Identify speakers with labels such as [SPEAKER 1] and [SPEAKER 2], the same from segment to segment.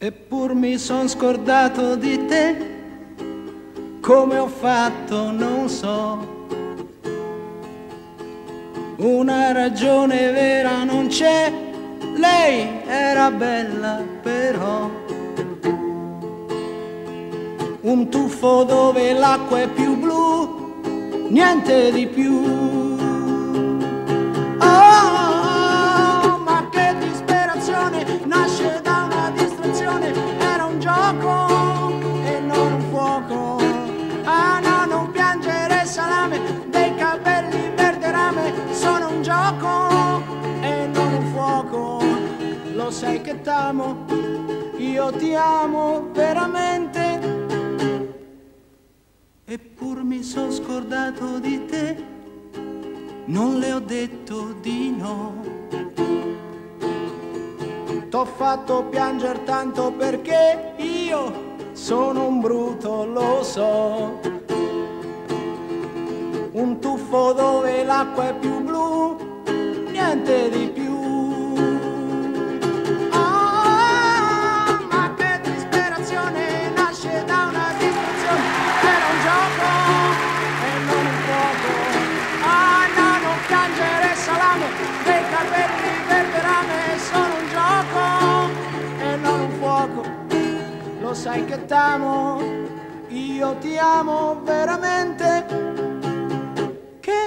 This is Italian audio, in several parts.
[SPEAKER 1] Eppur mi son scordato di te, come ho fatto non so. Una ragione vera non c'è, lei era bella però. Un tuffo dove l'acqua è più blu, niente di più. T'amo, io ti amo veramente. Eppur mi son scordato di te, non le ho detto di no. T'ho fatto piangere tanto perché io sono un bruto, lo so. Un tuffo dove l'acqua è più blu, niente di più. Lo sai che t'amo, io ti amo veramente. Che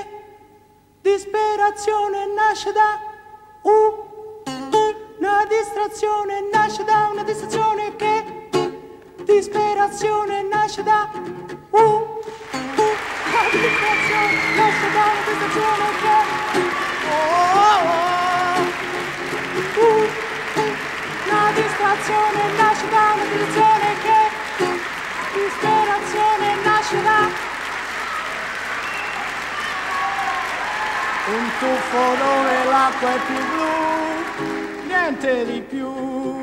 [SPEAKER 1] disperazione nasce da una distrazione, nasce da una distrazione che disperazione nasce da una distrazione, nasce da una distrazione che oh, oh, oh. una distrazione nasce da una distrazione un tuffo dove l'acqua è più blu, niente di più.